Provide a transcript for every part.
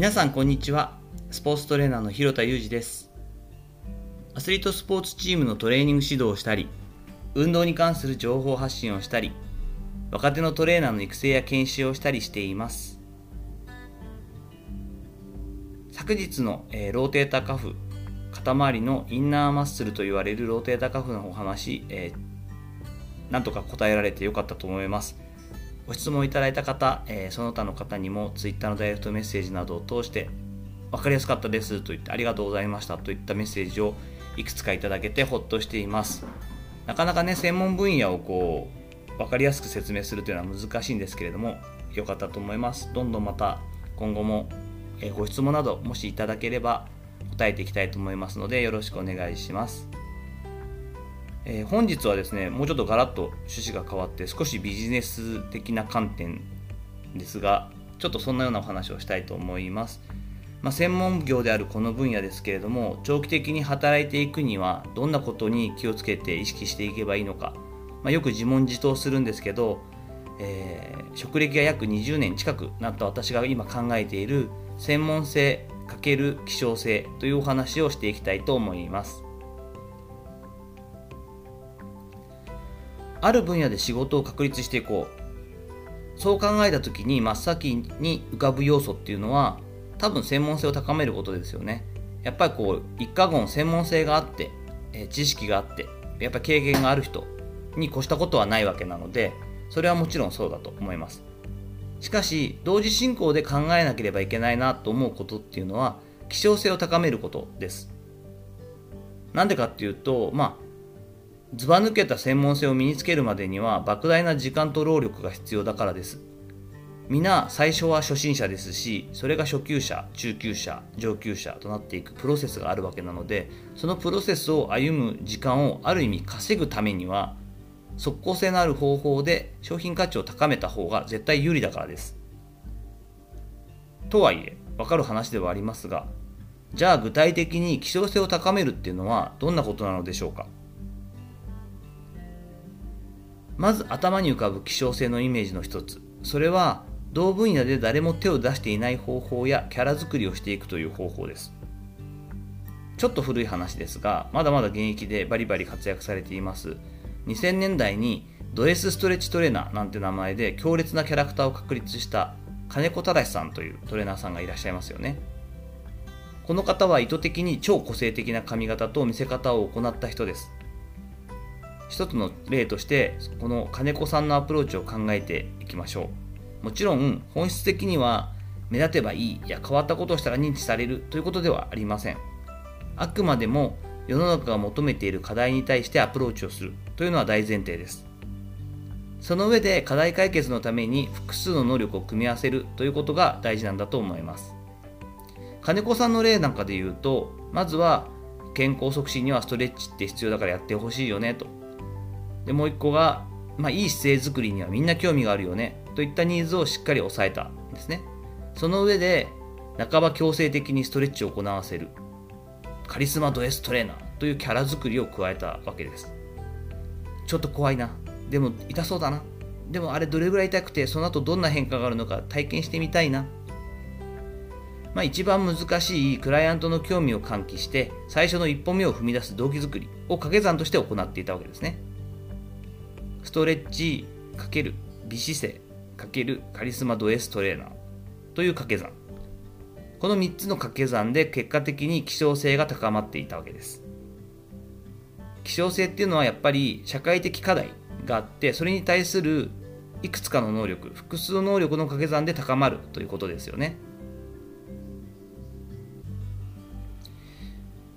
皆さんこんにちは。スポーツトレーナーの広田裕二です。アスリートスポーツチームのトレーニング指導をしたり運動に関する情報発信をしたり若手のトレーナーの育成や研修をしたりしています。昨日の、えー、ローテータカフ肩周りのインナーマッスルと言われるローテータカフのお話、えー、なんとか答えられてよかったと思います。ご質問いただいた方、えー、その他の方にも Twitter のダイレクトメッセージなどを通して分かりやすかったですと言ってありがとうございましたといったメッセージをいくつかいただけてほっとしています。なかなかね専門分野をこう分かりやすく説明するというのは難しいんですけれども良かったと思います。どんどんまた今後もご質問などもしいただければ答えていきたいと思いますのでよろしくお願いします。えー、本日はですねもうちょっとガラッと趣旨が変わって少しビジネス的な観点ですがちょっとそんなようなお話をしたいと思います、まあ、専門業であるこの分野ですけれども長期的に働いていくにはどんなことに気をつけて意識していけばいいのか、まあ、よく自問自答するんですけど、えー、職歴が約20年近くなった私が今考えている専門性×希少性というお話をしていきたいと思います。ある分野で仕事を確立していこう。そう考えた時に真っ先に浮かぶ要素っていうのは多分専門性を高めることですよね。やっぱりこう一過言専門性があって、え知識があってやっぱ経験がある人に越したことはないわけなのでそれはもちろんそうだと思います。しかし同時進行で考えなければいけないなと思うことっていうのは希少性を高めることです。なんでかっていうとまあずば抜けた専門性を身につけるまでには莫大な時間と労力が必要だからです。皆最初は初心者ですしそれが初級者中級者上級者となっていくプロセスがあるわけなのでそのプロセスを歩む時間をある意味稼ぐためには即効性のある方法で商品価値を高めた方が絶対有利だからです。とはいえ分かる話ではありますがじゃあ具体的に希少性を高めるっていうのはどんなことなのでしょうか？まず頭に浮かぶ希少性のイメージの一つ。それは同分野で誰も手を出していない方法やキャラ作りをしていくという方法です。ちょっと古い話ですがまだまだ現役でバリバリ活躍されています。2000年代にド S スストレッチトレーナーなんて名前で強烈なキャラクターを確立した金子正さんというトレーナーさんがいらっしゃいますよね。この方は意図的に超個性的な髪型と見せ方を行った人です。一つの例としてこの金子さんのアプローチを考えていきましょう。もちろん本質的には目立てばいいや変わったことをしたら認知されるということではありません。あくまでも世の中が求めている課題に対してアプローチをするというのは大前提です。その上で課題解決のために複数の能力を組み合わせるということが大事なんだと思います。金子さんの例なんかで言うとまずは健康促進にはストレッチって必要だからやってほしいよねと。でもう一個が、まあ、いい姿勢づくりにはみんな興味があるよねといったニーズをしっかり抑えたんですね。その上で半ば強制的にストレッチを行わせる。カリスマド S トレーナーというキャラ作りを加えたわけです。ちょっと怖いな。でも痛そうだな。でもあれどれぐらい痛くてその後どんな変化があるのか体験してみたいな。まあ、一番難しいクライアントの興味を喚起して最初の一歩目を踏み出す動機づくりを掛け算として行っていたわけですね。ストレッチ×美姿勢×カリスマド S トレーナーという掛け算。この3つの掛け算で結果的に希少性が高まっていたわけです。希少性っていうのはやっぱり社会的課題があってそれに対するいくつかの能力複数の能力の掛け算で高まるということですよね。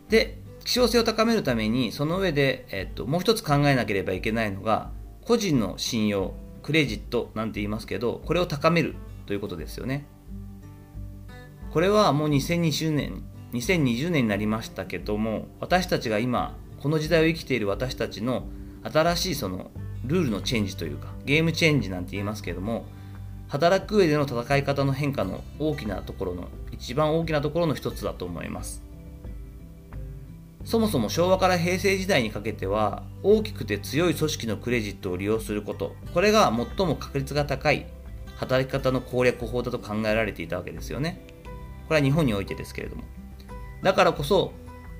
で希少性を高めるためにその上で、えっと、もう一つ考えなければいけないのが個人の信用クレジットなんて言いますけどこれを高めるということですよね。これはもう2020年2020年になりましたけども私たちが今この時代を生きている私たちの新しいそのルールのチェンジというかゲームチェンジなんて言いますけども働く上での戦い方の変化の大きなところの一番大きなところの一つだと思います。そもそも昭和から平成時代にかけては大きくて強い組織のクレジットを利用すること。これが最も確率が高い働き方の攻略法だと考えられていたわけですよね。これは日本においてですけれども。だからこそ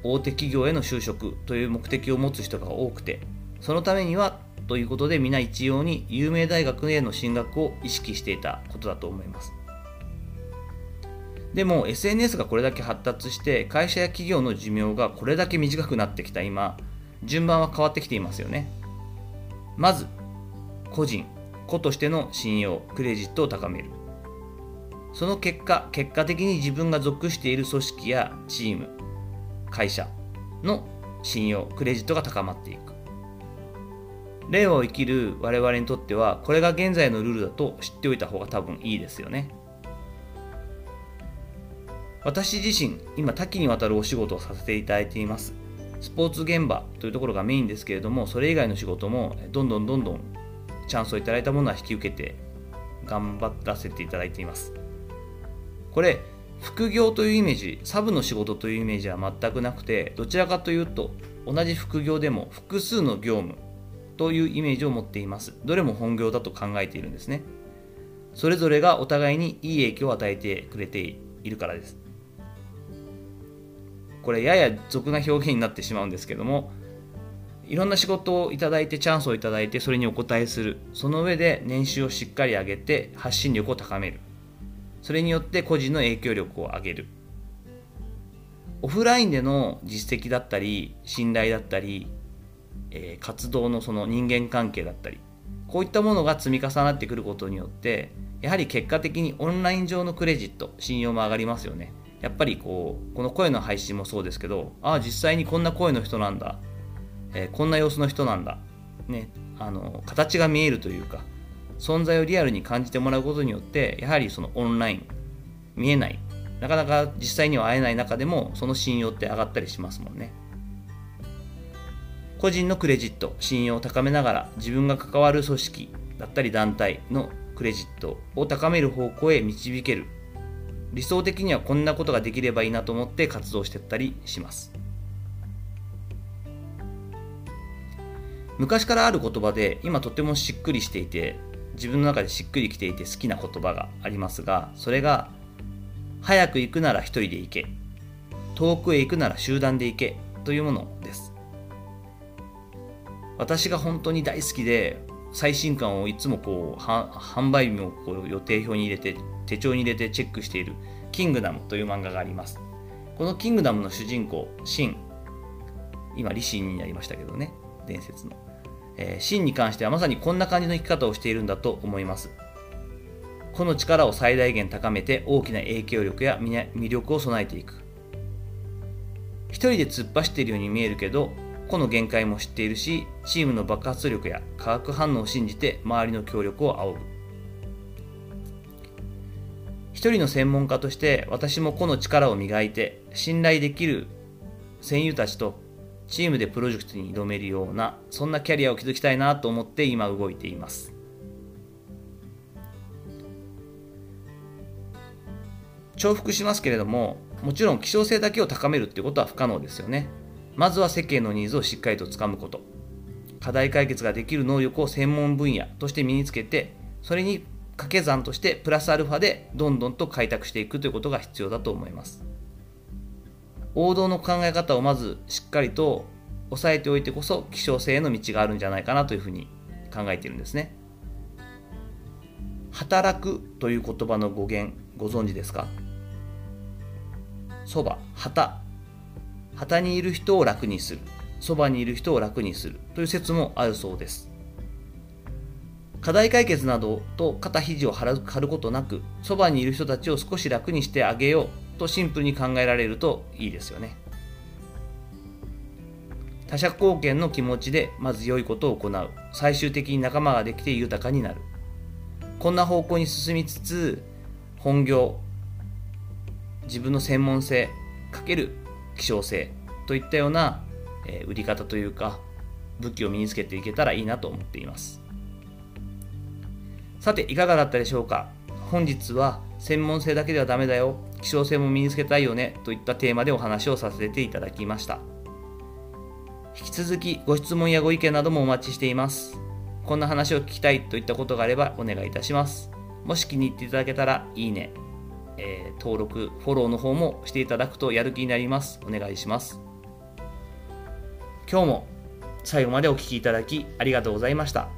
大手企業への就職という目的を持つ人が多くてそのためにはということで皆一様に有名大学への進学を意識していたことだと思います。でも SNS がこれだけ発達して会社や企業の寿命がこれだけ短くなってきた。今順番は変わってきていますよね。まず個人個としての信用クレジットを高める。その結果結果的に自分が属している組織やチーム会社の信用クレジットが高まっていく。令和を生きる我々にとってはこれが現在のルールだと知っておいた方が多分いいですよね。私自身今多岐にわたるお仕事をさせていただいています。スポーツ現場というところがメインですけれどもそれ以外の仕事もどんどんどんどんチャンスをいただいたものは引き受けて頑張らせていただいています。これ副業というイメージサブの仕事というイメージは全くなくてどちらかというと同じ副業でも複数の業務というイメージを持っています。どれも本業だと考えているんですね。それぞれがお互いにいい影響を与えてくれているからです。これやや俗な表現になってしまうんですけどもいろんな仕事をいただいてチャンスをいただいてそれにお答えする。その上で年収をしっかり上げて発信力を高める。それによって個人の影響力を上げる。オフラインでの実績だったり信頼だったり、えー、活動のその人間関係だったりこういったものが積み重なってくることによってやはり結果的にオンライン上のクレジット信用も上がりますよね。やっぱりこうこの声の配信もそうですけどああ実際にこんな声の人なんだ。えー、こんな様子の人なんだ、ね、あの形が見えるというか存在をリアルに感じてもらうことによってやはりそのオンライン見えない。なかなか実際には会えない中でもその信用って上がったりしますもんね。個人のクレジット信用を高めながら自分が関わる組織だったり団体のクレジットを高める方向へ導ける。理想的にはこんなことができればいいなと思って活動してったりします。昔からある言葉で今とてもしっくりしていて自分の中でしっくりきていて好きな言葉がありますがそれが早く行くなら一人で行け遠くへ行くなら集団で行けというものです。私が本当に大好きで最新刊をいつもこう販売日をこう予定表に入れて手帳に入れてチェックしている「キングダム」という漫画があります。この「キングダム」の主人公シン。今リシンになりましたけどね。伝説の、えー、真に関してはまさにこんな感じの生き方をしているんだと思います。この力を最大限高めて大きな影響力や魅力を備えていく。一人で突っ走っているように見えるけど個の限界も知っているしチームの爆発力や化学反応を信じて周りの協力を仰ぐ。一人の専門家として私も個の力を磨いて信頼できる戦友たちとチームでプロジェクトに挑めるようなそんなキャリアを築きたいなと思って今動いています。重複しますけれどももちろん希少性だけを高めるってことは不可能ですよね。まずは世間のニーズをしっかりとつかむこと。課題解決ができる能力を専門分野として身につけてそれに掛け算としてプラスアルファでどんどんと開拓していくということが必要だと思います。王道の考え方をまずしっかりと押さえておいてこそ希少性への道があるんじゃないかなというふうに考えているんですね。働くという言葉の語源ご存知ですか？そば旗。旗にいる人を楽にする。そばにいる人を楽にする。という説もあるそうです。課題解決などと肩肘を張ることなくそばにいる人たちを少し楽にしてあげよう。とシンプルに考えられるといいですよね。他者貢献の気持ちでまず良いことを行う。最終的に仲間ができて豊かになる。こんな方向に進みつつ本業自分の専門性かける希少性といったような、え売り方というか武器を身につけていけたらいいなと思っています。さていかがだったでしょうか？本日は専門性だけではダメだよ希少性も身につけたいよねといったテーマでお話をさせていただきました。引き続きご質問やご意見などもお待ちしています。こんな話を聞きたいといったことがあればお願いいたします。もし気に入っていただけたらいいね。えー、登録フォローの方もしていただくとやる気になります。お願いします。今日も最後までお聴きいただきありがとうございました。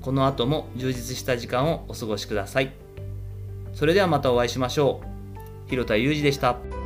この後も充実した時間をお過ごしください。それではまたお会いしましょう。広田裕二でした。